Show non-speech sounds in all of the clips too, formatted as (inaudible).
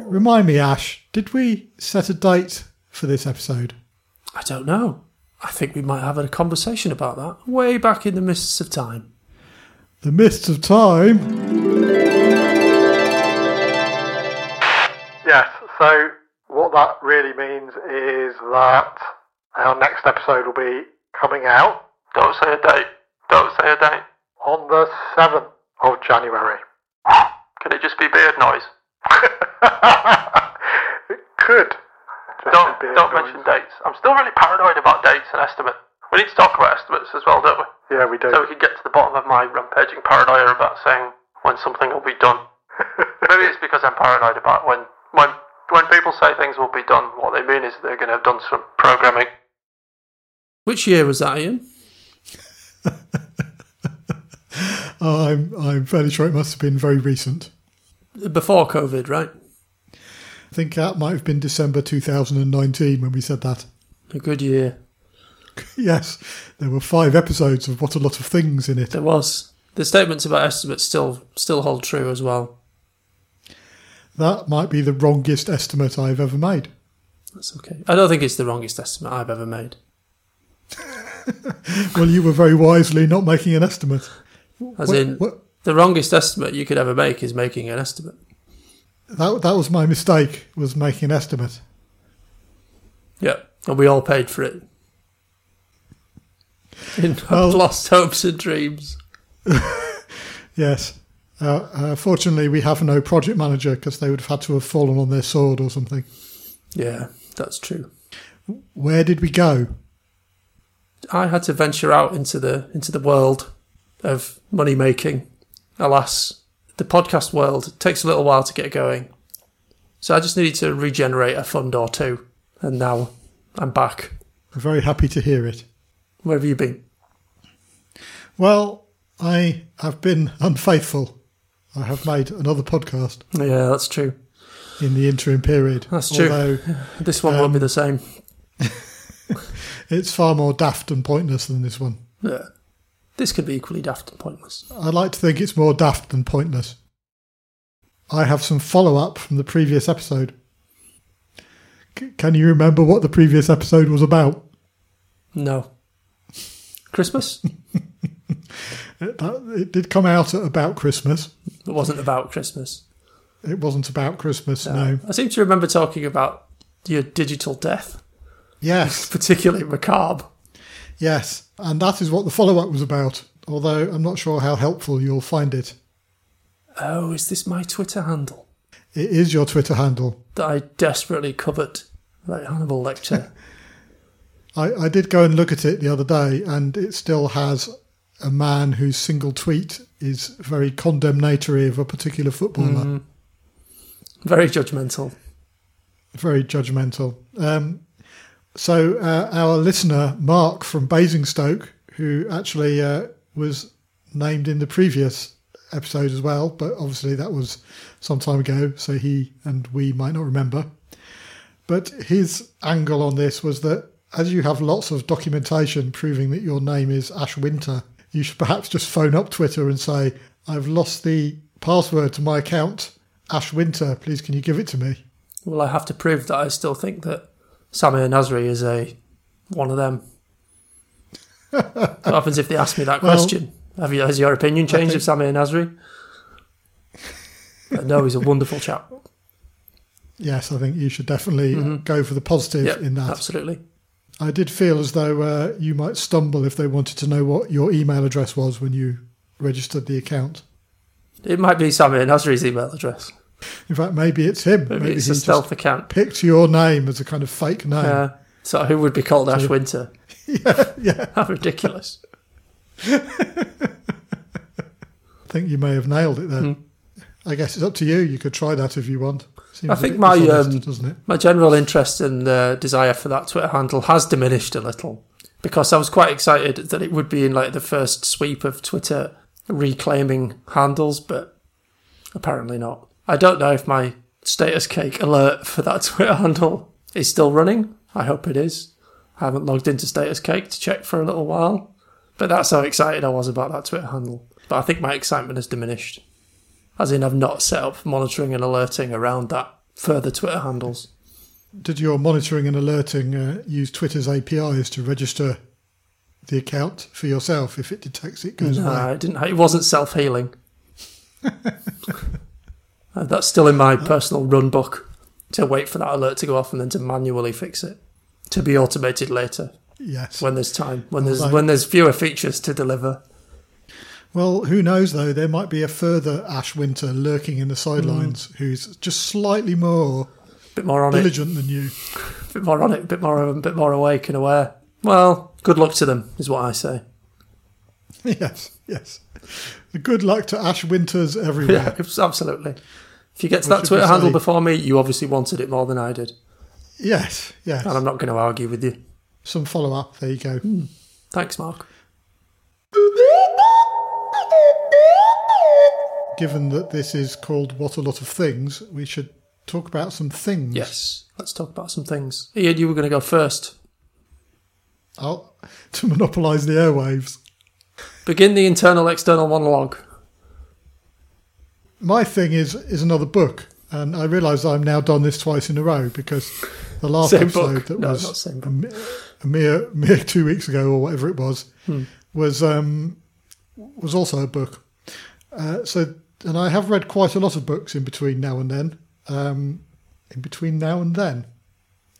Remind me, Ash, did we set a date for this episode? I don't know. I think we might have had a conversation about that way back in the mists of time. The mists of time. Yes, so what that really means is that our next episode will be coming out Don't say a date. Don't say a date. on the 7th of January. Can it just be beard noise? (laughs) it could. just Don't don't noise. mention dates. I'm still really paranoid about dates and estimates. We need to talk about estimates as well, don't we? Yeah, we do. So we can get to the bottom of my rampaging paranoia about saying when something will be done. (laughs) Maybe it's because I'm paranoid about when when when people say things will be done, what they mean is they're going to have done some programming. Which year was that, Ian? (laughs) Oh, I'm, I'm fairly sure it must have been very recent. Before COVID, right? I think that might have been December 2019 when we said that. A good year. (laughs) Yes, there were five episodes of What a Lot of Things in it. There was. The statements about estimates still still hold true as well. That might be the wrongest estimate I've ever made. That's okay. I don't think it's the wrongest estimate I've ever made. (laughs) Well, you were very wisely not making an estimate. As What- in, what- the wrongest estimate you could ever make is making an estimate. That, that was my mistake, was making an estimate. Yeah, and we all paid for it. (laughs) In Well- lost hopes and dreams. (laughs) Yes. Uh, uh, fortunately, we have no project manager because they would have had to have fallen on their sword or something. Yeah, that's true. Where did we go? I had to venture out into the into the world of money making. Alas, the podcast world takes a little while to get going. So I just needed to regenerate a fund or two, and now I'm back. I'm very happy to hear it. Where have you been? Well, I have been unfaithful. I have made another podcast Yeah, that's true. in the interim period. That's true. Although (laughs) This one won't be Um, the same. (laughs) it's far more daft and pointless than this one. Yeah. This could be equally daft and pointless. I'd like to think it's more daft than pointless. I have some follow up from the previous episode. C- can you remember what the previous episode was about? No. Christmas? It, (laughs) that, it did come out at about Christmas. it wasn't about Christmas. It wasn't about Christmas, no. I seem to remember talking about your digital death, Yes, (laughs) particularly macabre. Yes. And that is what the follow up was about, although I'm not sure how helpful you'll find it. Oh, is this my Twitter handle It is your Twitter handle. that I desperately covered? that Hannibal Lecter. (laughs) I, I did go and look at it the other day, and it still has a man whose single tweet is very condemnatory of a particular footballer. Very judgmental. Very judgmental. Um, so, uh, our listener, Mark from Basingstoke, who actually uh, was named in the previous episode as well, but obviously that was some time ago, so he and we might not remember. But his angle on this was that as you have lots of documentation proving that your name is Ash Winter, you should perhaps just phone up Twitter and say, I've lost the password to my account, Ash Winter, please can you give it to me? Well, I have to prove that I still think that Samir Nasri is a one of them. (laughs) what happens if they ask me that Well, question? Have you, has your opinion changed of Samir Nasri? No, he's a wonderful chap. Yes, I think you should definitely go for the positive Yeah, in that. absolutely. I did feel as though uh, you might stumble if they wanted to know what your email address was when you registered the account. It might be Samir Nasri's email address. In fact, maybe it's him. Maybe, Maybe, it's a stealth account. picked your name as a kind of fake name. Uh, so who would be called Ash Winter? (laughs) yeah, yeah. How ridiculous. I (laughs) think you may have nailed it there. I guess it's up to you. You could try that if you want. Seems Hmm. I think my, um? My general interest and uh, desire for that Twitter handle has diminished a little because I was quite excited that it would be in like the first sweep of Twitter reclaiming handles, but apparently not. I don't know if my StatusCake alert for that (laughs) Twitter handle is still running. I hope it is. I haven't logged into StatusCake to check for a little while, but that's how excited I was about that Twitter handle. But I think my excitement has diminished. As in, I've not set up monitoring and alerting around that further Twitter handles. Did your monitoring and alerting uh, use Twitter's APIs to register the account for yourself if it detects it goes No, away? it didn't. It wasn't self healing. (laughs) that's still in my personal run book to wait for that alert to go off and then to manually fix it to be automated later Yes. when there's time when there's Although- when there's fewer features to deliver. Well, who knows though? There might be a further Ash Winter lurking in the sidelines Mm. who's just slightly more bit more on it, diligent than you. (laughs) bit more on it, bit more a bit more awake and aware. Well, good luck to them is what I say. (laughs) yes, yes. Good luck to Ash Winters Yeah, everywhere. it's- absolutely. If you get to What that Twitter handle before me, you obviously wanted it more than I did, yes, yes. and I'm not going to argue with you. Some follow up. There you go. Hmm. Thanks, Mark. Given that this is called What a Lot of Things, we should talk about some things. Yes, let's talk about some things. Ian, you were going to go first. I'll, to monopolise the airwaves. Begin the internal external monologue. My thing is is another book, and I realise I'm now done this twice in a row because the last Same episode book. that No, was a, book. a mere mere two weeks ago or whatever it was Hmm. was um, was also a book. Uh, so, and I have read quite a lot of books in between now and then. Um, in between now and then,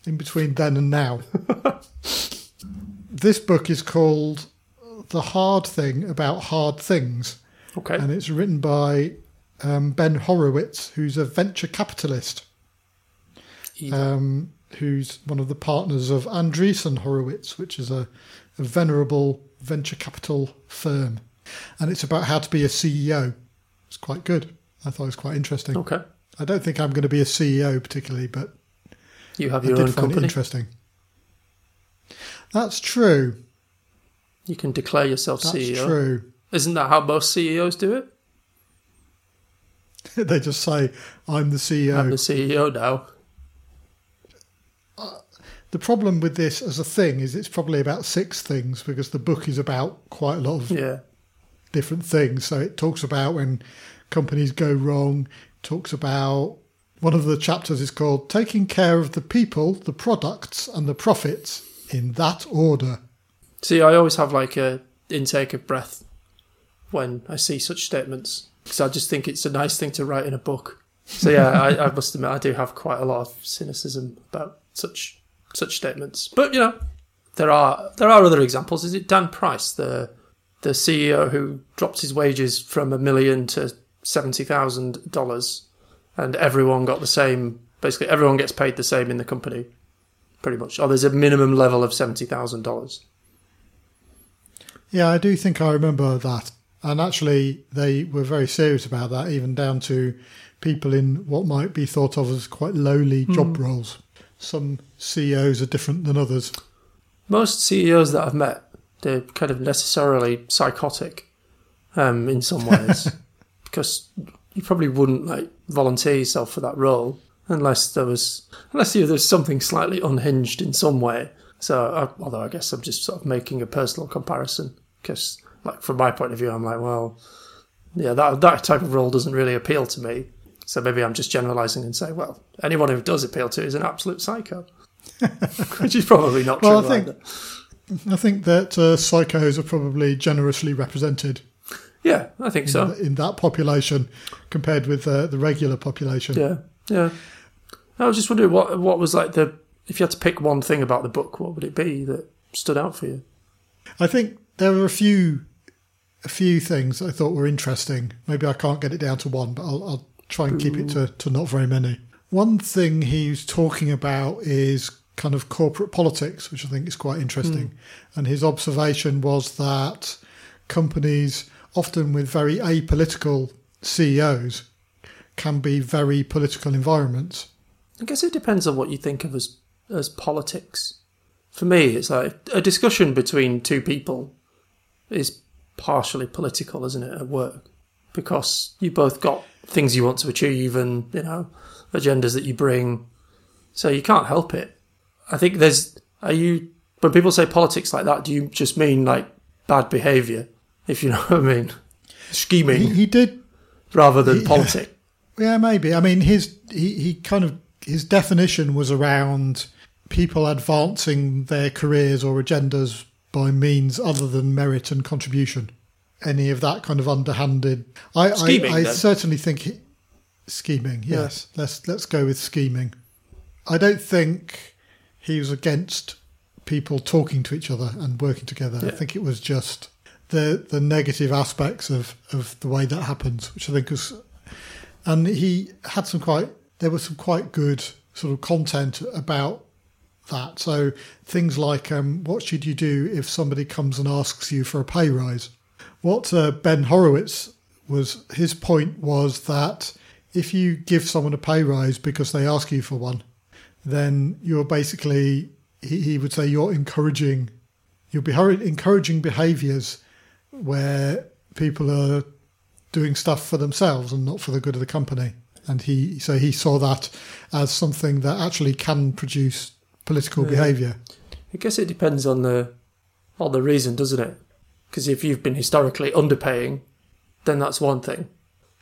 in between then and now. (laughs) this book is called "The Hard Thing About Hard Things." Okay. and it's written by um, Ben Horowitz, who's a venture capitalist, um, who's one of the partners of Andreessen Horowitz, which is a, a venerable venture capital firm. And it's about how to be a CEO. It's quite good. I thought it was quite interesting. okay. I don't think I'm going to be a CEO particularly, but You have I your did own find it company. interesting. That's true. You can declare yourself CEO. That's CEO. true. Isn't that how most CEOs do it? (laughs) they just say, I'm the CEO. I'm the CEO now. Uh, the problem with this as a thing is it's probably about six things because the book is about quite a lot of Yeah. different things. So it talks about when companies go wrong, talks about one of the chapters is called Taking Care of the People, the Products, and the Profits in that order. See, I always have like a intake of breath when I see such statements because I just think it's a nice thing to write in a book. So yeah, I, I must admit I do have quite a lot of cynicism about such such statements. But you know, there are there are other examples. Is it Dan Price, the the CEO who dropped his wages from a million to seventy thousand dollars, and everyone got the same. Basically, everyone gets paid the same in the company, pretty much. Or there's a minimum level of seventy thousand dollars. Yeah, I do think I remember that. And actually, they were very serious about that, even down to people in what might be thought of as quite lowly job roles. Some CEOs are different than others. most CEOs that I've met, they're kind of necessarily psychotic um, in some ways (laughs) because you probably wouldn't like volunteer yourself for that role unless there was unless you, there's something slightly unhinged in some way. So, I, although I guess I'm just sort of making a personal comparison because, like, from my point of view, I'm like, well, yeah, that that type of role doesn't really appeal to me. So maybe I'm just generalising and saying, well, anyone who does appeal to is an absolute psycho, (laughs) which is probably not Well, true. I think- either. I think that uh, psychos are probably generously represented Yeah, I think so. in that population compared with uh, the regular population. Yeah, yeah. I was just wondering what what was like the if you had to pick one thing about the book, what would it be that stood out for you? I think there were a few a few things I thought were interesting. Maybe I can't get it down to one, but I'll, I'll try and keep it to, to not very many. One thing he's talking about is kind of corporate politics, which I think is quite interesting. Hmm. And his observation was that companies, often with very apolitical CEOs, can be very political environments. I guess it depends on what you think of as as politics. For me, it's like a discussion between two people is partially political, isn't it, at work? Because you both got things you want to achieve and, you know, agendas that you bring. So you can't help it. I think there's are you when people say politics like that, do you just mean like bad behaviour, if you (laughs) know what I mean? Scheming He, he did rather than politics. Yeah, maybe. I mean, his he, he kind of his definition was around people advancing their careers or agendas by means other than merit and contribution. Any of that kind of underhanded. I, Scheming, I, I certainly think he- scheming. Yes, let's let's go with scheming. I don't think he was against people talking to each other and working together. I think it was just the the negative aspects of, of the way that happens, which I think was and he had some quite there was some quite good sort of content about that. So things like um, what should you do if somebody comes and asks you for a pay rise? What uh, Ben Horowitz was his point was that if you give someone a pay rise because they ask you for one, then you're basically he, he would say you're encouraging you'll be encouraging behaviours where people are doing stuff for themselves and not for the good of the company. And he so he saw that as something that actually can produce political Yeah. behaviour. I guess it depends on the on the reason, doesn't it? Because if you've been historically underpaying, then that's one thing.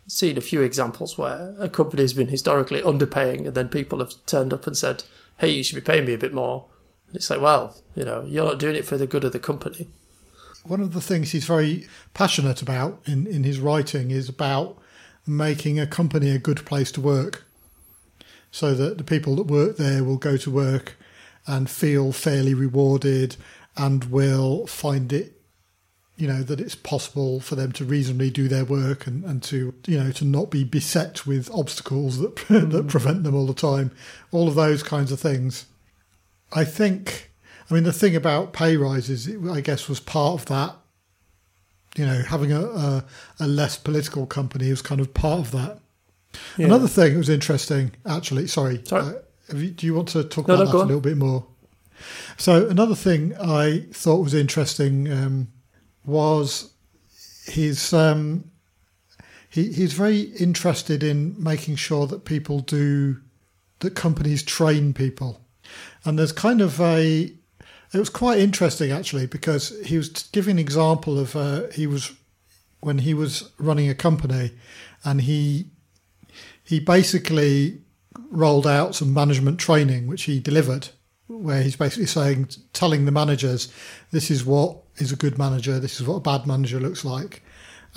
I've seen a few examples where a company's been historically underpaying, and then people have turned up and said, "Hey, you should be paying me a bit more." And it's like, well, you know, you're not doing it for the good of the company. One of the things he's very passionate about in, in his writing is about making a company a good place to work so that the people that work there will go to work and feel fairly rewarded and will find it you know that it's possible for them to reasonably do their work and, and to you know to not be beset with obstacles that that prevent them all the time all of those kinds of things i think i mean the thing about pay rises it, i guess was part of that you know having a, a, a less political company was kind of part of that Yeah. Another thing that was interesting, actually, sorry, Sorry. uh, you, do you want to talk No, about no, that a little bit more? So, another thing I thought was interesting um, was his. Um, he, he's very interested in making sure that people do, that companies train people. And there's kind of a. It was quite interesting, actually, because he was giving an example of. Uh, he was. When he was running a company and he he basically rolled out some management training which he delivered where he's basically saying telling the managers this is what is a good manager this is what a bad manager looks like.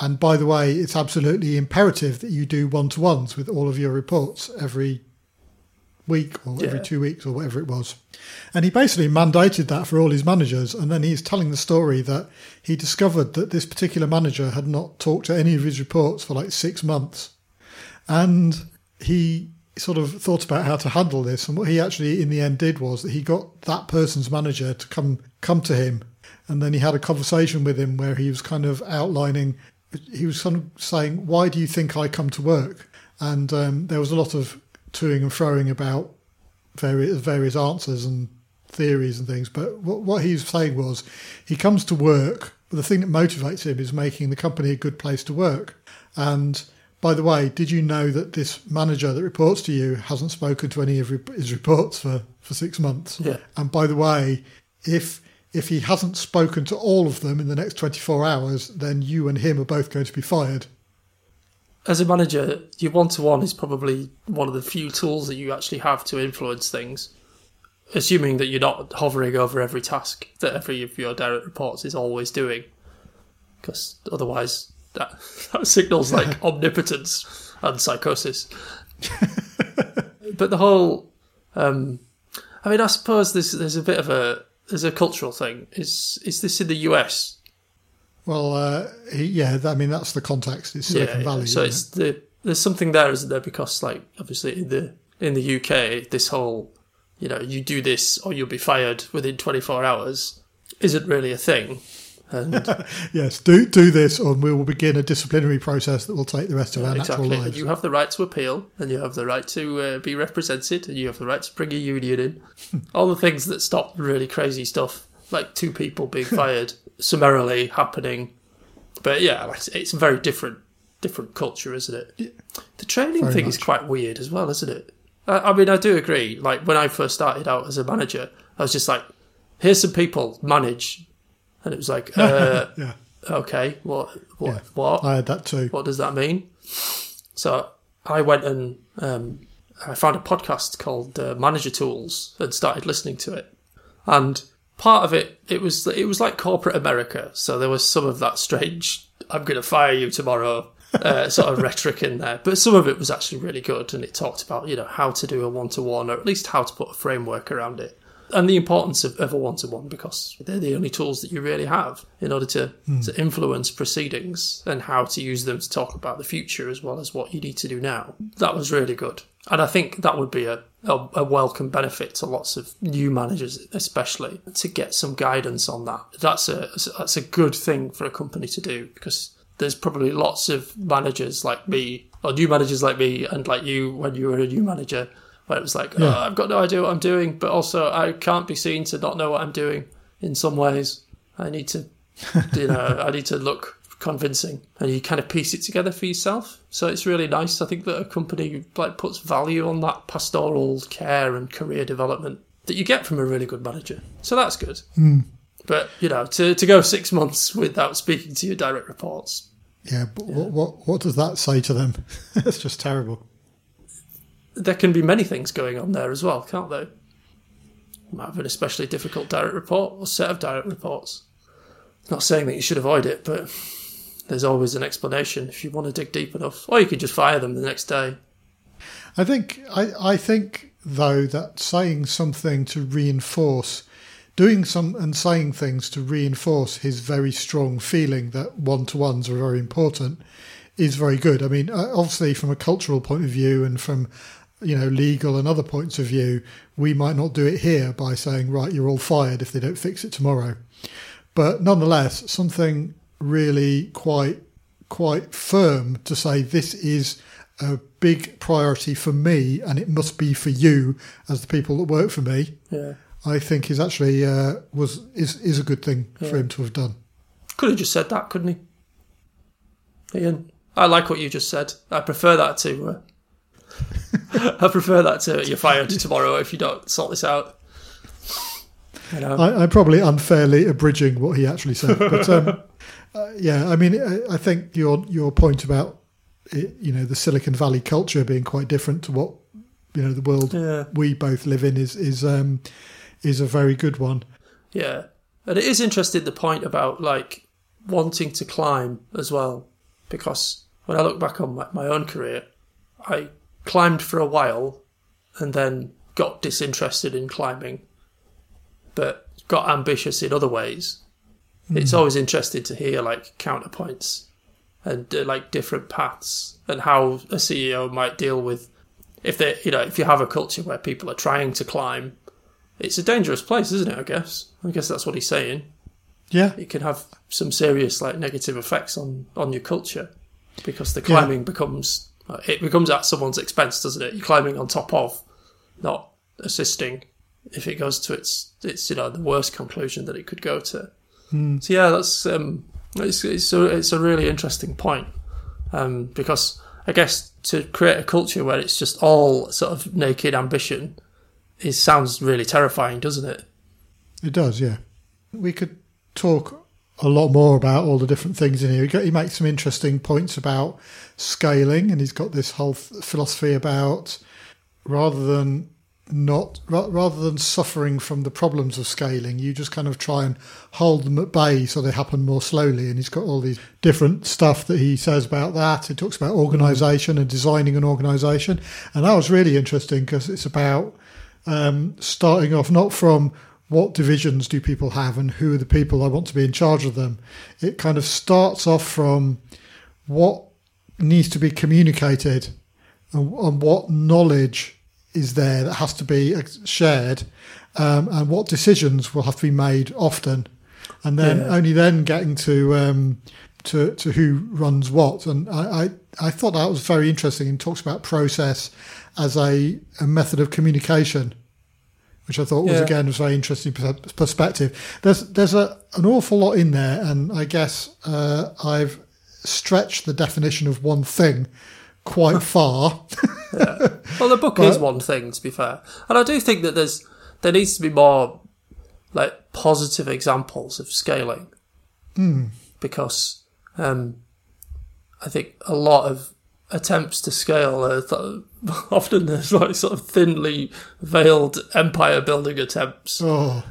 And by the way it's absolutely imperative that you do one-to-ones with all of your reports every week or every two weeks or whatever it was. And he basically mandated that for all his managers and then he's telling the story that he discovered that this particular manager had not talked to any of his reports for like six months. And he sort of thought about how to handle this and what he actually in the end did was that he got that person's manager to come come to him and then he had a conversation with him where he was kind of outlining he was kind of saying why do you think i come to work? And um, there was a lot of toing and froing about various various answers and theories and things but what, what he was saying was he comes to work but the thing that motivates him is making the company a good place to work. And by the way, did you know that this manager that reports to you hasn't spoken to any of his reports for, for six months? Yeah. And by the way, if if he hasn't spoken to all of them in the next 24 hours, then you and him are both going to be fired. As a manager, your one to one is probably one of the few tools that you actually have to influence things. Assuming that you're not hovering over every task that every of your direct reports is always doing. Because otherwise, that, that signals like omnipotence and psychosis. but the whole. Um, I mean, I suppose there's, there's a bit of a. There's a cultural thing. Is is this in the US? Well, uh, yeah, I mean that's the context. It's Silicon Valley. So isn't it's the there's something there, isn't there? Because like obviously in the in the UK, this whole you know you do this or you'll be fired within 24 hours isn't really a thing. And (laughs) yes, do do this, or we will begin a disciplinary process that will take the rest of our exactly, natural lives. you have the right to appeal, and you have the right to uh, be represented, and you have the right to bring a union in. (laughs) All the things that stop really crazy stuff, like two people being (laughs) fired summarily happening. But yeah, it's- it's a very different different culture, isn't it? The training Very thing is quite weird as well, isn't it? I, I mean, I do agree. Like when I first started out as a manager, I was just like, "Here's some people manage," and it was like, uh, (laughs) yeah, "Okay, what, what, Yeah. what?" I had that too. what does that mean? So I went and um, I found a podcast called uh, Manager Tools and started listening to it. And part of it, it was it was like corporate America. So there was some of that strange, "I'm going to fire you tomorrow" uh, sort of (laughs) rhetoric in there. But some of it was actually really good, and it talked about you know how to do a one to one, or at least how to put a framework around it, and the importance of, of a one to one because they're the only tools that you really have in order to hmm. to influence proceedings and how to use them to talk about the future as well as what you need to do now. That was really good, and I think that would be a a, a welcome benefit to lots of new managers, especially to get some guidance on that. That's a that's a good thing for a company to do because there's probably lots of managers like me or new managers like me and like you when you were a new manager where it was like Yeah. oh, I've got no idea what I'm doing but also I can't be seen to not know what I'm doing in some ways. I need to (laughs) you know I need to look convincing. And you kind of piece it together for yourself. So it's really nice. I think that a company like puts value on that pastoral care and career development that you get from a really good manager. So that's good. Hmm. But you know, to, to go six months without speaking to your direct reports, Yeah, but What, what what does that say to them? (laughs) it's just terrible. There can be many things going on there as well, can't there? You might have an especially difficult direct report or set of direct reports. Not saying that you should avoid it, but there's always an explanation if you want to dig deep enough. Or you could just fire them the next day. I think I, I think though that saying something to reinforce doing some and saying things to reinforce his very strong feeling that one to ones are very important is very good. I mean, uh, obviously from a cultural point of view and from you know legal and other points of view, we might not do it here by saying right, you're all fired if they don't fix it tomorrow. But nonetheless, something really quite quite firm to say this is a big priority for me and it must be for you as the people that work for me Yeah. i think is actually uh, was is is a good thing for him to have done Could have just said that, couldn't he? Ian, I like what you just said. I prefer that to. Uh, (laughs) I prefer that to you're fired tomorrow if you don't sort this out. You know, I, i'm probably unfairly abridging what he actually said but um, (laughs) uh, yeah i mean I, I think your your point about it, you know the silicon valley culture being quite different to what you know the world yeah, we both live in is is um is a very good one. Yeah, and it is interesting the point about like wanting to climb as well, because when I look back on my, my own career, I climbed for a while, and then got disinterested in climbing, but got ambitious in other ways. It's always interesting to hear like counterpoints and uh, like different paths and how a CEO might deal with if they you know if you have a culture where people are trying to climb it's a dangerous place isn't it i guess? I guess that's what he's saying. Yeah. It can have some serious like negative effects on on your culture because the climbing becomes uh, it becomes at someone's expense doesn't it? You're climbing on top of not assisting if it goes to its its you know the worst conclusion that it could go to. So yeah that's um it's it's a, it's a really interesting point. Um because i guess to create a culture where it's just all sort of naked ambition it sounds really terrifying doesn't it? It does, yeah. We could talk a lot more about all the different things in here. He, makes some interesting points about scaling, and he's got this whole philosophy about rather than not ra- rather than suffering from the problems of scaling, you just kind of try and hold them at bay so they happen more slowly. And he's got all these different stuff that he says about that. He talks about organisation and designing an organisation, and that was really interesting because it's about um, starting off not from what divisions do people have and who are the people I want to be in charge of them. It kind of starts off from what needs to be communicated and, and what knowledge is there that has to be shared um, and what decisions will have to be made often and then Yeah. only then getting to um, to to who runs what and I, I I thought that was very interesting and talks about process as a, a method of communication which I thought was Yeah. again was a very interesting perspective. There's there's a an awful lot in there, and I guess uh, I've stretched the definition of one thing quite (laughs) far. (laughs) Well, the book is one thing, to be fair, and I do think that there's there needs to be more like positive examples of scaling, because um, I think a lot of attempts to scale are th- (laughs) often there's like sort of thinly veiled empire building attempts Oh,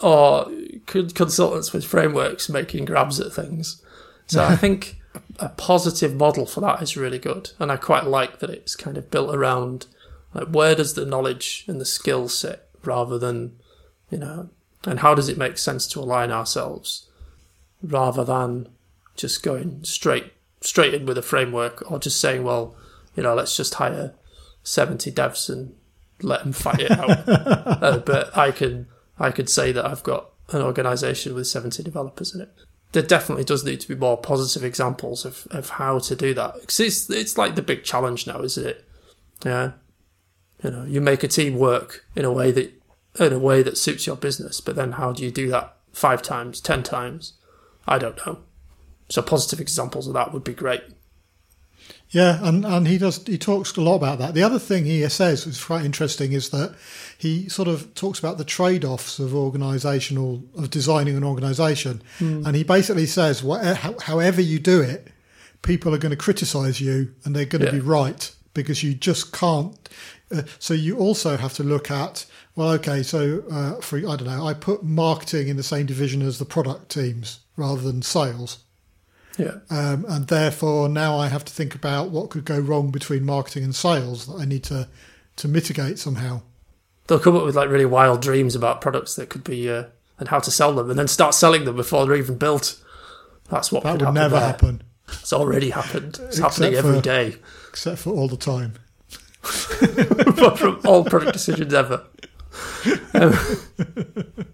or con- consultants with frameworks making grabs at things. So I (laughs) think a positive model for that is really good, and I quite like that it's kind of built around like where does the knowledge and the skill sit rather than you know, and how does it make sense to align ourselves rather than just going straight straight in with a framework or just saying, well, you know, let's just hire seventy devs and let them fight it out. (laughs) uh, but I can I could say that I've got an organization with 70 developers in it. There definitely does need to be more positive examples of, of how to do that. Because it's, it's like the big challenge now, isn't it? Yeah. You know, you make a team work in a way that, in a way that suits your business, but then how do you do that five times, ten times? I don't know. So positive examples of that would be great. Yeah, and, and he does he talks a lot about that. The other thing he says, which is quite interesting, is that he sort of talks about the trade offs of organisational of designing an organisation, and he basically says, what, however you do it, people are going to criticise you, and they're going to be right because you just can't. Uh, so you also have to look at well, okay, so uh, for I don't know, I put marketing in the same division as the product teams rather than sales. Yeah. Um, and therefore now I have to think about what could go wrong between marketing and sales that I need to to mitigate somehow. They'll come up with like really wild dreams about products that could be, uh, and how to sell them and then start selling them before they're even built. That's what That could would happen never there. happen, It's already happened. It's Except happening every for- day. except for all the time. (laughs) from all product decisions ever. (laughs)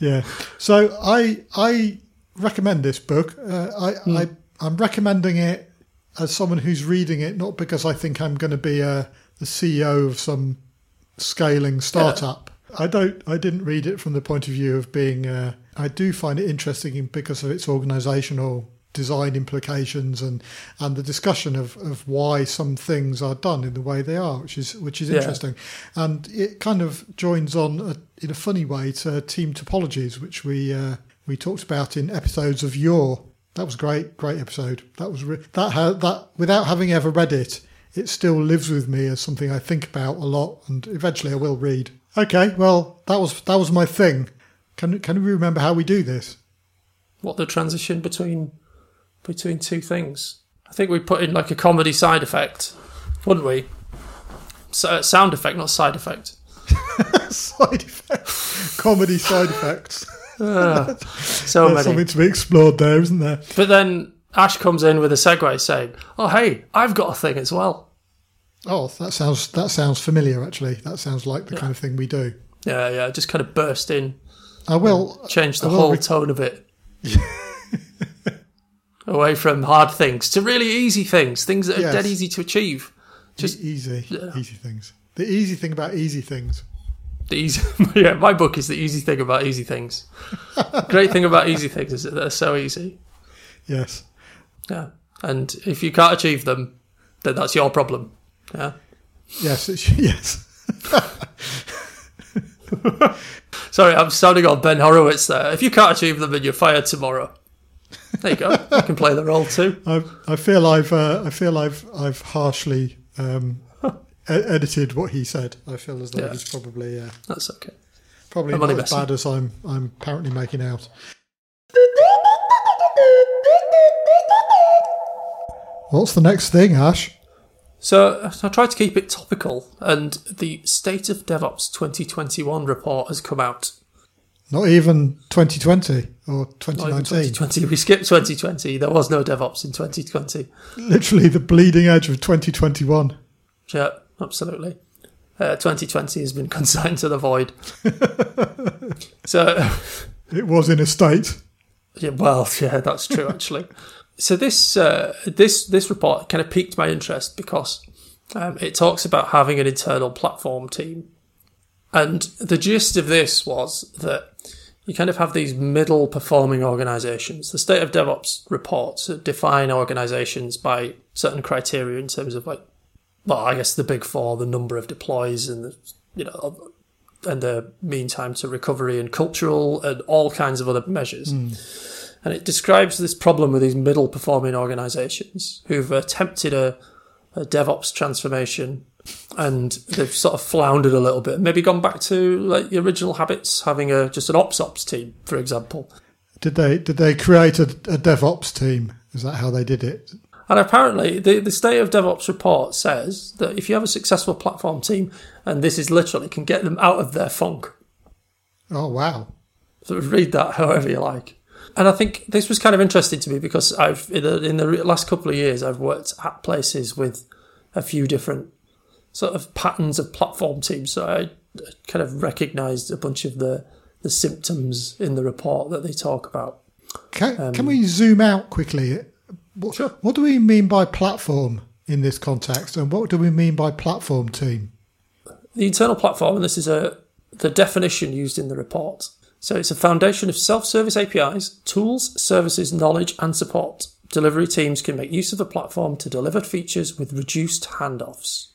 Yeah. So I I recommend this book. Uh, I, Hmm. I I'm recommending it as someone who's reading it, not because I think I'm going to be a the CEO of some scaling startup. I don't. I didn't read it from the point of view of being. Uh, I do find it interesting because of its organisational design implications and and the discussion of, of why some things are done in the way they are, which is which is Yeah. interesting, and it kind of joins on a, in a funny way to team topologies, which we uh, we talked about in episodes of Yore. That was great, great episode. That was re- that ha- that without having ever read it, it still lives with me as something I think about a lot, and eventually I will read. Okay, well that was that was my thing. Can can we remember how we do this? What the transition between between two things? I think we put in like a comedy side effect, wouldn't we? So, uh, sound effect, not side effect. (laughs) side effect, comedy side effects. Ah, so There's many. something to be explored there, isn't there? But then Ash comes in with a segue saying, "Oh hey, I've got a thing as well." Oh, that sounds that sounds familiar. Actually, that sounds like the kind of thing we do. Yeah, yeah, just kind of burst in, I will change the will whole rec- tone of it. (laughs) Away from hard things to really easy things, things that are Yes. dead easy to achieve. just easy, easy things. The easy thing about easy things. The easy, (laughs) yeah, my book is the easy thing about easy things. (laughs) Great thing about easy things is that they're so easy. Yes. Yeah, and if you can't achieve them, then that's your problem. Yeah. Yes. (laughs) Yes. Sorry, I'm sounding on Ben Horowitz there. If you can't achieve them, then you're fired tomorrow. There you go. I can play the role too. I, I feel I've uh, I feel I've I've harshly um, edited what he said. I feel as though Yeah. he's probably uh, That's okay. probably I'm not as messing. bad as I'm I'm apparently making out. What's the next thing, Ash? So I tried to keep it topical, and the State of DevOps 2021 report has come out. Not even 2020 or Not even 2019. 2020. We skipped 2020. There was no DevOps in 2020. Literally the bleeding edge of 2021. Yeah, absolutely. Uh, 2020 has been (laughs) consigned to the void. (laughs) so, It was in a state. yeah, well, (laughs) yeah, that's true actually. so this uh, this this report kind of piqued my interest because um, it talks about having an internal platform team, and the gist of this was that you kind of have these middle performing organizations. The state of DevOps reports define organizations by certain criteria in terms of like, well, I guess the big four, the number of deploys and the, you know, and the mean time to recovery and cultural and all kinds of other measures. Hmm. And it describes this problem with these middle performing organizations who've attempted a, a DevOps transformation and they've sort of floundered a little bit. Maybe gone back to like the original habits, having a just an ops ops team, for example. Did they did they create a, a DevOps team? Is that how they did it? And apparently, the, the State of DevOps report says that if you have a successful platform team, and this is literally can get them out of their funk. Oh wow! So read that however you like. And I think this was kind of interesting to me because I've in the, in the last couple of years I've worked at places with a few different sort of patterns of platform teams. So I kind of recognised a bunch of the the symptoms in the report that they talk about. Can, um, can we zoom out quickly? What, sure. what do we mean by platform in this context, and what do we mean by platform team? The internal platform, and this is a the definition used in the report. So it's a foundation of self-service APIs, tools, services, knowledge, and support. Delivery teams can make use of the platform to deliver features with reduced handoffs.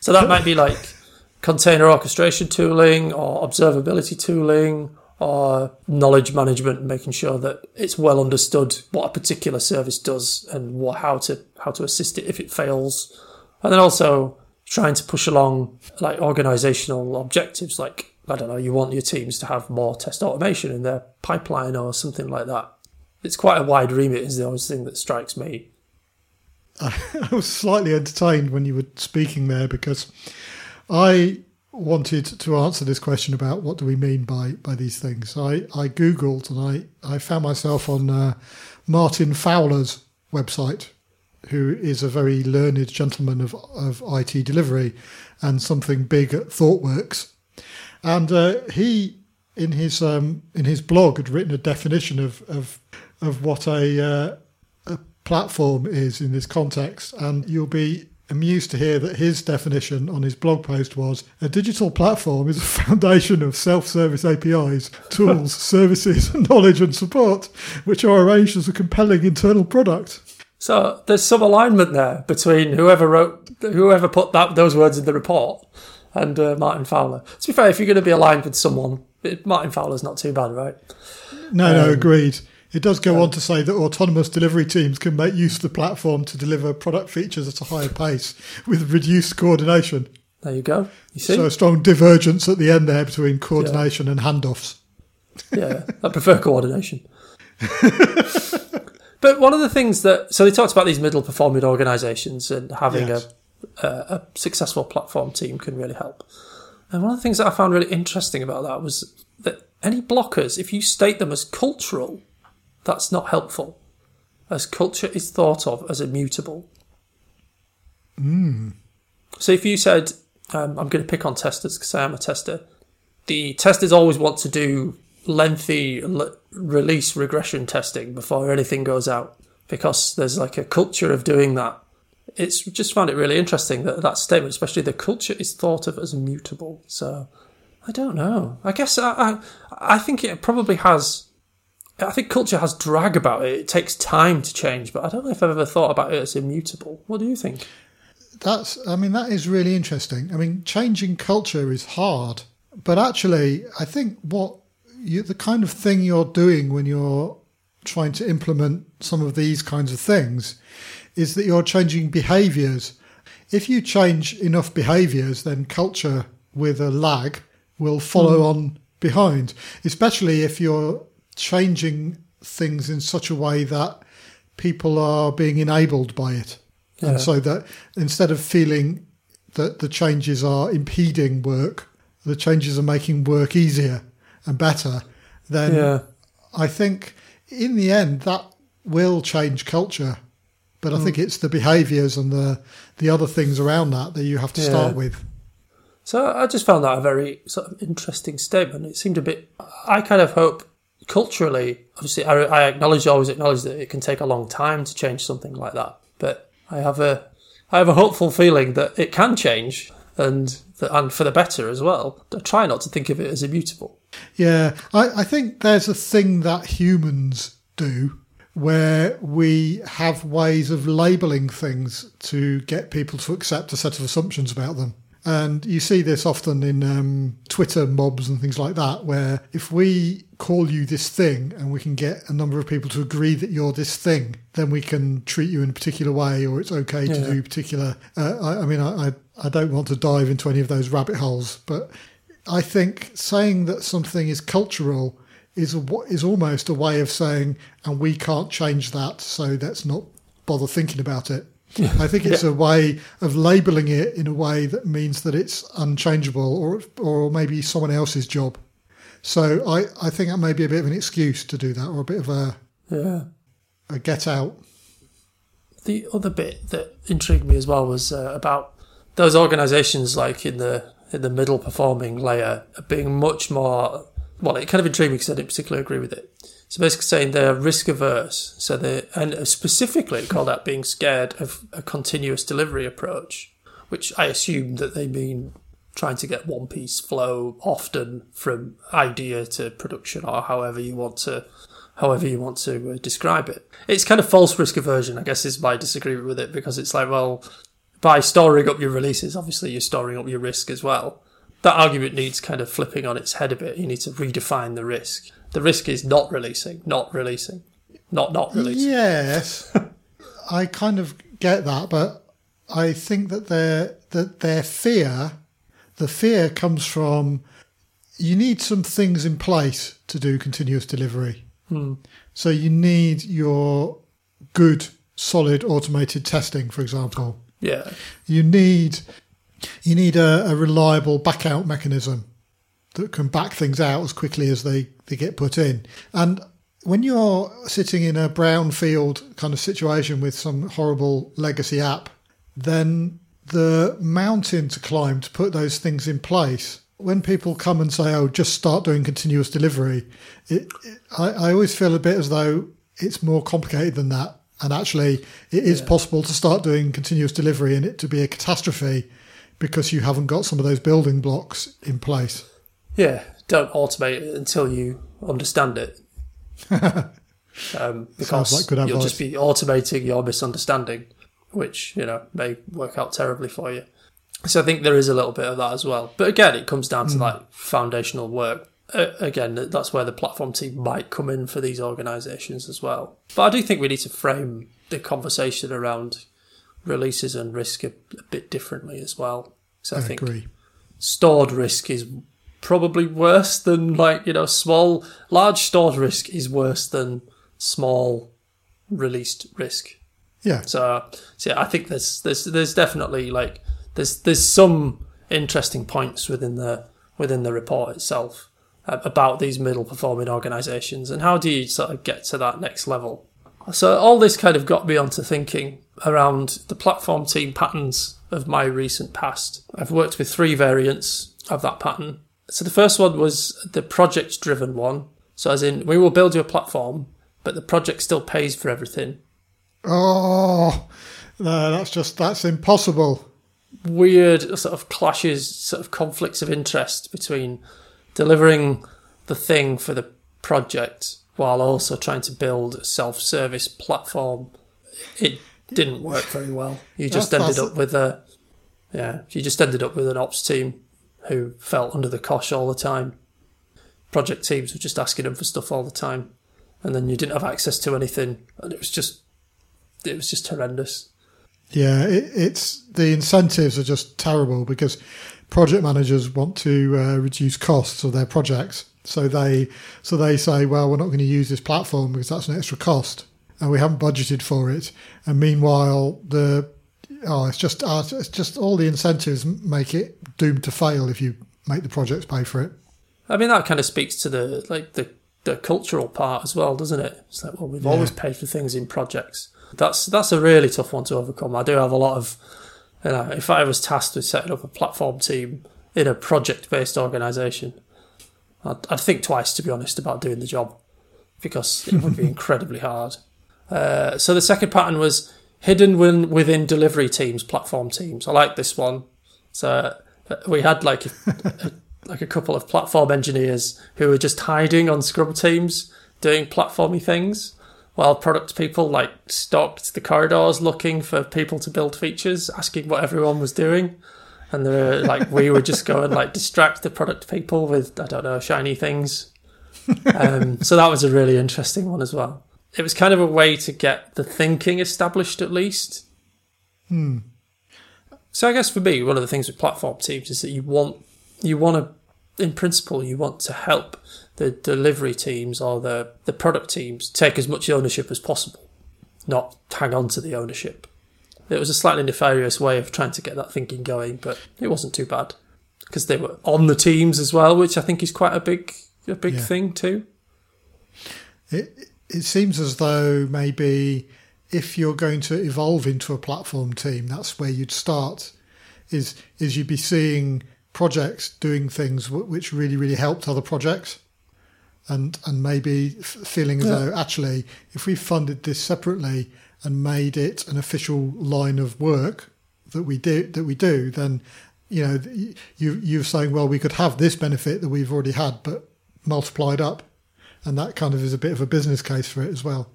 so that might be like container orchestration tooling or observability tooling or knowledge management, making sure that it's well understood what a particular service does and what, how to how to assist it if it fails, and then also trying to push along like organizational objectives, like I don't know, you want your teams to have more test automation in their pipeline or something like that. It's quite a wide remit, is the only thing that strikes me. (laughs) I was slightly entertained when you were speaking there because I wanted to answer this question about what do we mean by, by these things. I, I Googled and I, I found myself on uh, Martin Fowler's website, who is a very learned gentleman of, of IT delivery and something big at ThoughtWorks. And uh, he, in his um, in his blog, had written a definition of of, of what a, uh, a platform is in this context, and you'll be amused to hear that his definition on his blog post was a digital platform is a (laughs) foundation of self-service APIs, tools, (laughs) services, (laughs) knowledge and support, which are arranged as a compelling internal product. So there's some alignment there between whoever wrote, whoever put that those words in the report, and uh, Martin Fowler. To be fair, if you're going to be aligned with someone, Martin Fowler's not too bad, right? No, um, no, agreed. It does go on to say that autonomous delivery teams can make use of the platform to deliver product features at a higher pace with reduced coordination. There you go. You see? So a strong divergence at the end there between coordination yeah. and handoffs. Yeah, I prefer coordination. (laughs) but one of the things that so they talked about these middle performing organisations and having yes. a, a, a successful platform team can really help. And one of the things that I found really interesting about that was that any blockers, if you state them as cultural, that's not helpful, as culture is thought of as immutable. Mm. So if you said, um, I'm going to pick on testers because I am a tester, the testers always want to do lengthy l- release regression testing before anything goes out because there's like a culture of doing that. It's just found it really interesting that that statement, especially the culture is thought of as immutable. So I don't know. I guess I, I, I think it probably has I think culture has drag about it. It takes time to change, but I don't know if I've ever thought about it as immutable. What do you think? That's, I mean, that is really interesting. I mean, changing culture is hard, but actually, I think what you, the kind of thing you're doing when you're trying to implement some of these kinds of things is that you're changing behaviors. If you change enough behaviors, then culture with a lag will follow mm. on behind, especially if you're changing things in such a way that people are being enabled by it. Yeah. And so that instead of feeling that the changes are impeding work, the changes are making work easier and better, then yeah. I think in the end that will change culture. But I mm. think it's the behaviours and the the other things around that that you have to yeah. start with. So I just found that a very sort of interesting statement. It seemed a bit. I kind of hope culturally, obviously, I, I acknowledge, always acknowledge that it can take a long time to change something like that. But I have a, I have a hopeful feeling that it can change and and for the better as well. I try not to think of it as immutable. Yeah, I, I think there's a thing that humans do where we have ways of labeling things to get people to accept a set of assumptions about them. And you see this often in um, Twitter mobs and things like that, where if we call you this thing and we can get a number of people to agree that you're this thing, then we can treat you in a particular way or it's okay to Yeah. do particular. Uh, I, I mean, I, I, I don't want to dive into any of those rabbit holes, but I think saying that something is cultural is a, is almost a way of saying, and we can't change that, so let's not bother thinking about it. I think it's a way of labelling it in a way that means that it's unchangeable, or or maybe someone else's job. So I, I think that may be a bit of an excuse to do that, or a bit of a, Yeah. a get out. The other bit that intrigued me as well was uh, about those organisations, like in the in the middle performing layer, being much more. Well, it kind of intrigued me because I didn't particularly agree with it. So basically, saying they're risk averse. So they and specifically called out being scared of a continuous delivery approach, which I assume that they mean trying to get one piece flow often from idea to production, or however you want to however you want to uh, describe it. It's kind of false risk aversion, I guess, is my disagreement with it because it's like, well, by storing up your releases, obviously you're storing up your risk as well. That argument needs kind of flipping on its head a bit. You need to redefine the risk. The risk is not releasing, not releasing, not not releasing. Yes, (laughs) I kind of get that, but I think that their that their fear, the fear comes from you need some things in place to do continuous delivery. Hmm. So you need your good, solid automated testing, for example. Yeah, You need you need a, a reliable back out mechanism that can back things out as quickly as they, they get put in. And when you're sitting in a brownfield kind of situation with some horrible legacy app, then the mountain to climb to put those things in place. When people come and say, "Oh, just start doing continuous delivery," it, it, I, I always feel a bit as though it's more complicated than that. And actually, it is possible to start doing continuous delivery and it to be a catastrophe because you haven't got some of those building blocks in place. yeah. Don't automate it until you understand it. (laughs) um, because like you'll advice. just be automating your misunderstanding, which you know may work out terribly for you. So I think there is a little bit of that as well. But again, it comes down to like foundational work. Uh, again, that's where the platform team might come in for these organisations as well. But I do think we need to frame the conversation around releases and risk a, a bit differently as well. So I, I think agree. stored risk is probably worse than like you know small large stored risk is worse than small released risk Yeah. so, so yeah, I think there's there's there's definitely like there's there's some interesting points within the within the report itself uh, about these middle performing organisations and how do you sort of get to that next level. So all this kind of got me onto thinking around the platform team patterns of my recent past. I've worked with three variants of that pattern. So the first one was the project driven one. So as in we will build you a platform, but the project still pays for everything. Oh, no, that's just that's impossible. weird sort of clashes, sort of conflicts of interest between delivering the thing for the project while also trying to build a self-service platform. It didn't work very well. You just That's- ended that's- up with a yeah. You just ended up with an ops team who felt under the cosh all the time. Project teams were just asking them for stuff all the time, and then you didn't have access to anything, and it was just it was just horrendous. Yeah, it, it's the incentives are just terrible because project managers want to uh, reduce costs of their projects. So they so they say, well, we're not going to use this platform because that's an extra cost, and we haven't budgeted for it. And meanwhile, the oh, it's just uh, it's just all the incentives make it doomed to fail if you make the projects pay for it. I mean, that kind of speaks to the like the the cultural part as well, doesn't it? It's like, well, we've always paid for things in projects. That's that's a really tough one to overcome. I do have a lot of, you know, if I was tasked with setting up a platform team in a project-based organisation, I'd, I'd think twice to be honest about doing the job because it would be (laughs) incredibly hard. Uh, so the second pattern was hidden within, within delivery teams, platform teams. I like this one. So uh, we had like a, like a couple of platform engineers who were just hiding on scrum teams doing platformy things while product people like stalked the corridors looking for people to build features asking what everyone was doing and there like we would just go and like distract the product people with I don't know shiny things. Um, so that was a really interesting one as well. It was kind of a way to get the thinking established at least. Hmm. So I guess for me, one of the things with platform teams is that you want you want to, in principle, you want to help the delivery teams or the the product teams take as much ownership as possible, not hang on to the ownership. It was a slightly nefarious way of trying to get that thinking going, but it wasn't too bad because they were on the teams as well, which I think is quite a big a big Yeah. thing too. It it seems as though maybe if you're going to evolve into a platform team, that's where you'd start. Is is you'd be seeing projects doing things w- which really really helped other projects, and and maybe f- feeling as Yeah. though actually if we funded this separately and made it an official line of work that we do that we do, then you know you you're saying well we could have this benefit that we've already had, but multiplied up and that kind of is a bit of a business case for it as well.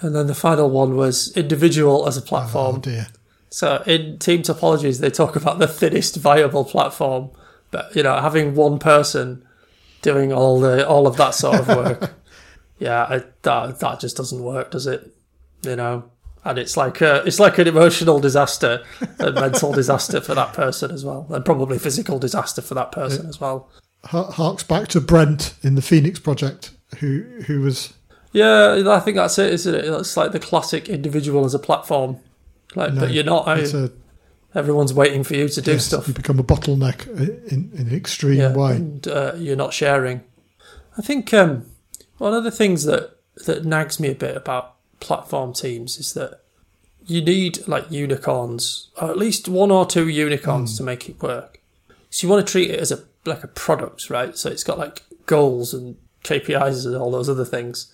And then the final one was individual as a platform. Oh dear. So in team topologies, they talk about the thinnest viable platform, but you know, having one person doing all the all of that sort of work, (laughs) yeah, I, that that just doesn't work, does it? You know, and it's like a, it's like an emotional disaster, a (laughs) mental disaster for that person as well, and probably physical disaster for that person as well. Harks back to Brent in the Phoenix Project, who who was Yeah, I think that's it, isn't it? That's like the classic individual as a platform. Like, No, but you're not. it's a everyone's waiting for you to do yes, stuff. You become a bottleneck in, in an extreme yeah, way. and uh, you're not sharing. I think um, one of the things that that nags me a bit about platform teams is that you need like unicorns, or at least one or two unicorns hmm. to make it work. So you want to treat it as a like a product, right? So it's got like goals and KPIs and all those other things.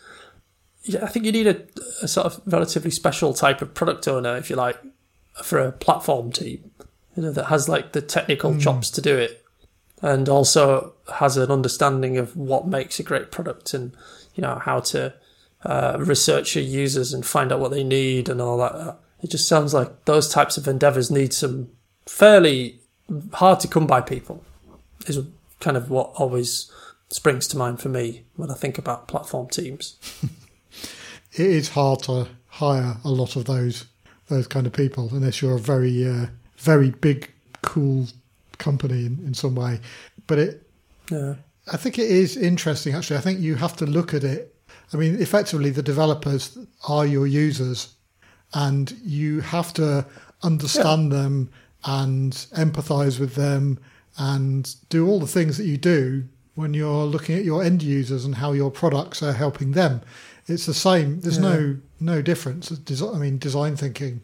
Yeah, I think you need a, a sort of relatively special type of product owner, if you like, for a platform team. You know, that has like the technical hmm. chops to do it and also has an understanding of what makes a great product and you know how to uh, research your users and find out what they need and all that. It just sounds like those types of endeavors need some fairly hard to come by people. Is kind of what always springs to mind for me when I think about platform teams. (laughs) It is hard to hire a lot of those those kind of people unless you're a very uh, very big cool company in, in some way. But it Yeah, I think it is interesting, actually. I think you have to look at it. I mean, effectively, the developers are your users, and you have to understand them and empathize with them and do all the things that you do when you're looking at your end users and how your products are helping them. It's the same. There's no no difference. I mean, design thinking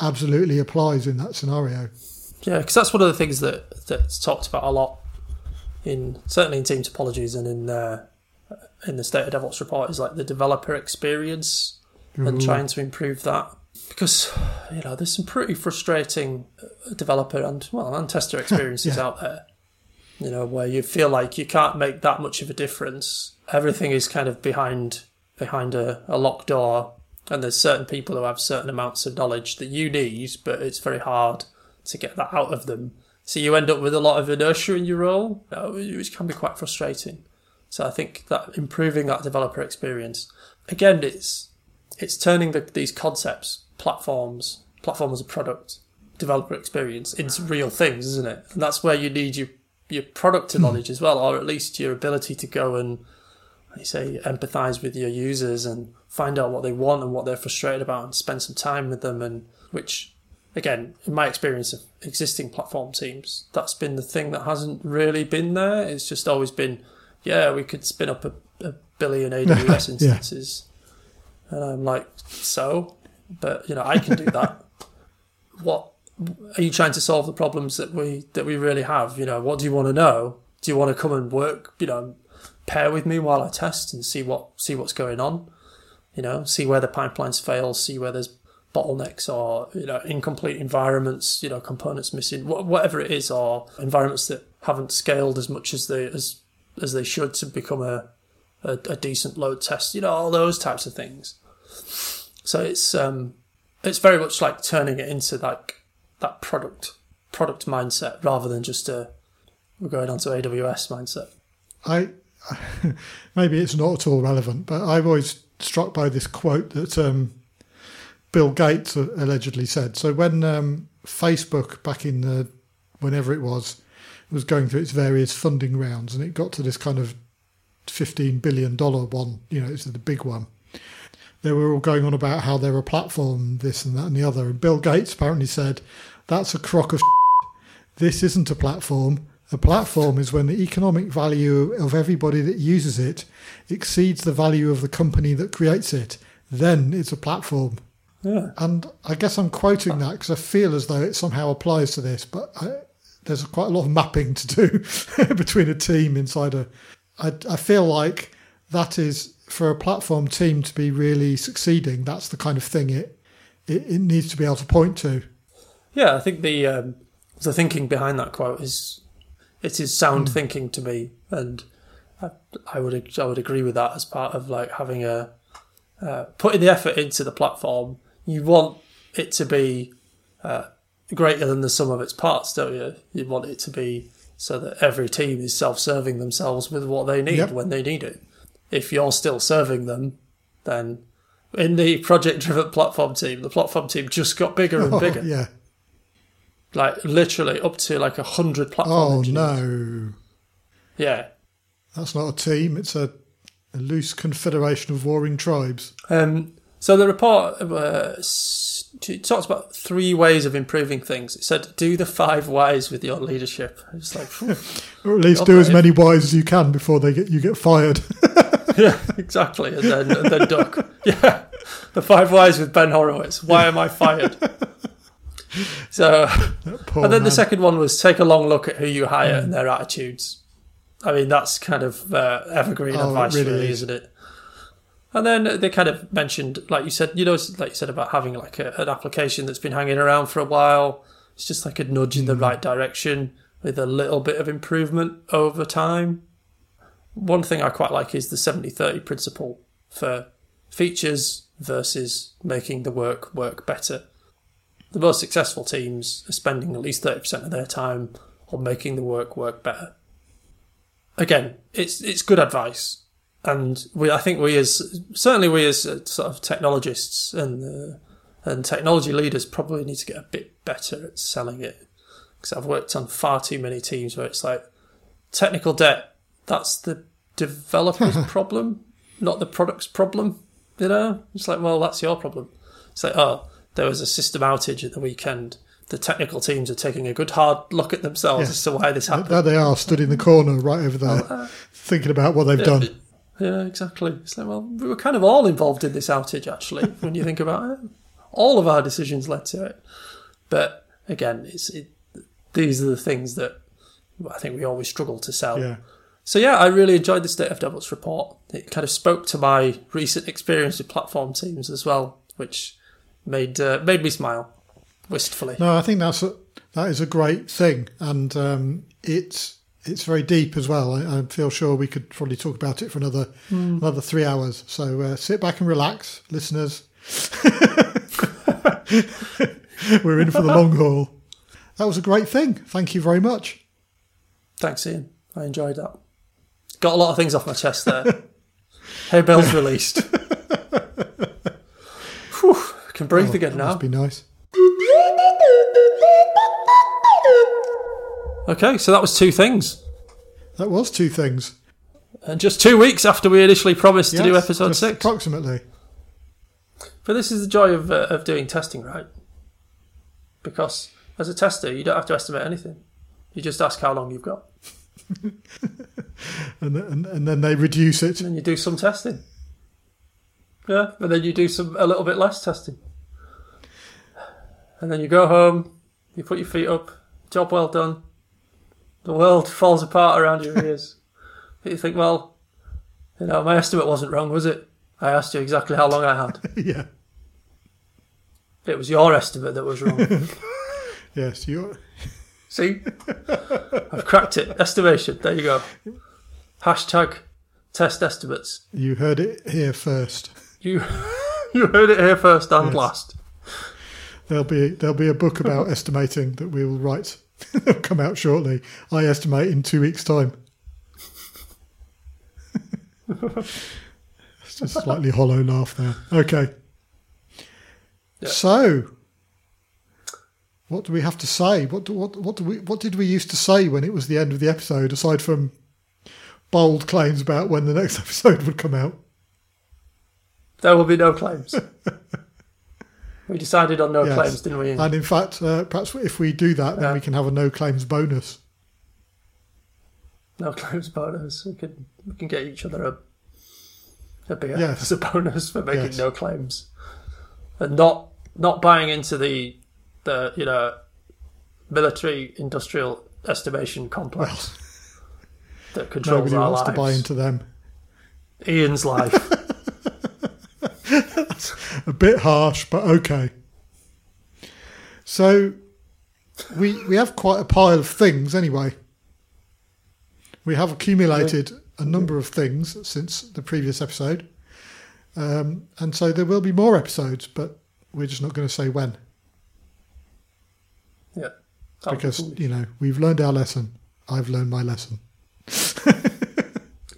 absolutely applies in that scenario. Yeah, because that's one of the things that that's talked about a lot in certainly in team topologies and in uh, in the state of DevOps report is like the developer experience and trying to improve that because you know there's some pretty frustrating uh, developer and well and tester (laughs) experiences Yeah. out there. You know where you feel like you can't make that much of a difference. Everything is kind of behind behind a, a locked door, and there's certain people who have certain amounts of knowledge that you need, but it's very hard to get that out of them. So you end up with a lot of inertia in your role, uh, which can be quite frustrating. So I think that improving that developer experience, again, it's it's turning the, these concepts, platforms, platform as a product, developer experience into real things, isn't it? And that's where you need your your product knowledge as well, or at least your ability to go and, you say, empathize with your users and find out what they want and what they're frustrated about, and spend some time with them. And which, again, in my experience of existing platform teams, that's been the thing that hasn't really been there. It's just always been, yeah, we could spin up a, a billion (laughs) AWS Yeah. instances, and I'm like, so, but you know, I can do that. (laughs) what are you trying to solve the problems that we that we really have? You know, what do you want to know? Do you want to come and work? You know, pair with me while I test and see what see what's going on. You know, see where the pipelines fail, see where there's bottlenecks or you know incomplete environments, you know, components missing, wh- whatever it is, or environments that haven't scaled as much as they as as they should to become a a, a decent load test. You know, all those types of things. So it's um it's very much like turning it into like that product product mindset rather than just a we're going on to AWS mindset. I (laughs) maybe it's not at all relevant, but i've always struck by this quote that um, Bill Gates allegedly said. So when um, Facebook back in the whenever it was was going through its various funding rounds, and it got to this kind of fifteen billion dollar one, you know, it's the big one. They were all going on about how they're a platform, this and that and the other. And Bill Gates apparently said, "That's a crock of." This isn't a platform. A platform is when the economic value of everybody that uses it exceeds the value of the company that creates it. Then it's a platform. Yeah. And I guess I'm quoting that because I feel as though it somehow applies to this, but I, there's quite a lot of mapping to do (laughs) between a team inside a. I, I feel like that is for a platform team to be really succeeding. That's the kind of thing it it, it needs to be able to point to. Yeah, I think the um, the thinking behind that quote is it is sound mm. thinking to me, and I, I, would I would agree with that as part of like having a uh, putting the effort into the platform. You want it to be uh, greater than the sum of its parts, don't you? You want it to be so that every team is self-serving themselves with what they need yep. when they need it. If you're still serving them, then in the project-driven platform team, the platform team just got bigger and (laughs) bigger. Oh, yeah like literally up to like a hundred platform. Oh engineers. no! Yeah, that's not a team; it's a, a loose confederation of warring tribes. Um, so the report uh, talks about three ways of improving things. It said, "Do the five whys with your leadership." It's like, (laughs) or at least do as many whys as you can before they get you get fired. (laughs) (laughs) yeah, exactly, and then and then duck. Yeah, the five whys with Ben Horowitz. Why am I fired? So, and then man. the second one was take a long look at who you hire mm. and their attitudes. I mean, that's kind of uh, evergreen oh, advice, really, really is. isn't it? And then they kind of mentioned, like you said, you know, like you said about having like a, an application that's been hanging around for a while. It's just like a nudge in the mm. right direction with a little bit of improvement over time. One thing I quite like is the 70 30 principle for features versus making the work work better the most successful teams are spending at least 30% of their time on making the work work better. Again, it's it's good advice, and we I think we as certainly we as uh, sort of technologists and uh, and technology leaders probably need to get a bit better at selling it because I've worked on far too many teams where it's like technical debt that's the developer's (laughs) problem, not the product's problem. You know, it's like well that's your problem. It's like oh there was a system outage at the weekend. The technical teams are taking a good hard look at themselves as to why this happened. There they are, stood in the corner right over there, uh, thinking about what they've done. Yeah, exactly. It's like, well, we were kind of all involved in this outage, actually, (laughs) when you think about it. All of our decisions led to it. But again, it's it, these are the things that I think we always struggle to sell. Yeah. So yeah, I really enjoyed the State of DevOps report. It kind of spoke to my recent experience with platform teams as well, which made uh, made me smile wistfully. No, I think that's a, that is a great thing, and um, it's it's very deep as well. I, I, feel sure we could probably talk about it for another mm. another three hours. So uh, sit back and relax, listeners. (laughs) We're in for the long haul. That was a great thing. Thank you very much. Thanks, Ian. I enjoyed that. Got a lot of things off my chest there. (laughs) hey, Bell's released. (laughs) Whew. Can breathe oh, again now. Must be nice. Okay, so that was two things. That was two things. And just two weeks after we initially promised yes, to do episode six. Approximately. But this is the joy of, uh, of doing testing, right? Because as a tester, you don't have to estimate anything. You just ask how long you've got. (laughs) and, and, and then they reduce it. And you do some testing. Yeah, and then you do some a little bit less testing and then you go home, you put your feet up, job well done. The world falls apart around your ears. (laughs) you think, well, you know, my estimate wasn't wrong, was it? I asked you exactly how long I had. (laughs) yeah. It was your estimate that was wrong. (laughs) yes, you. See, I've cracked it. Estimation. There you go. Hashtag test estimates. You heard it here first. You, you heard it here first and yes. last. there'll be there'll be a book about estimating that we will write. (laughs) It'll come out shortly. I estimate in two weeks' time. (laughs) it's just a slightly hollow laugh there. Okay. Yeah. So, what do we have to say? What do, what what do we what did we used to say when it was the end of the episode? Aside from bold claims about when the next (laughs) episode would come out. There will be no claims. We decided on no Yes. claims, didn't we? And in fact, uh, perhaps if we do that, then Yeah. we can have a no claims bonus. No claims bonus. We can we can get each other a a beer Yes. as a bonus for making Yes. no claims, and not not buying into the the you know military industrial estimation complex that controls Nobody our wants lives. to buy into them. Ian's life. (laughs) A bit harsh, but okay. So we we have quite a pile of things anyway. We have accumulated a number of things since the previous episode, um, and so there will be more episodes, but we're just not going to say when yeah. That would be because you know we've learned our lesson. I've learned my lesson. (laughs)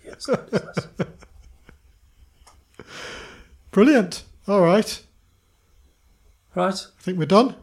Yes, that is less. Brilliant. All right, right. I think we're done.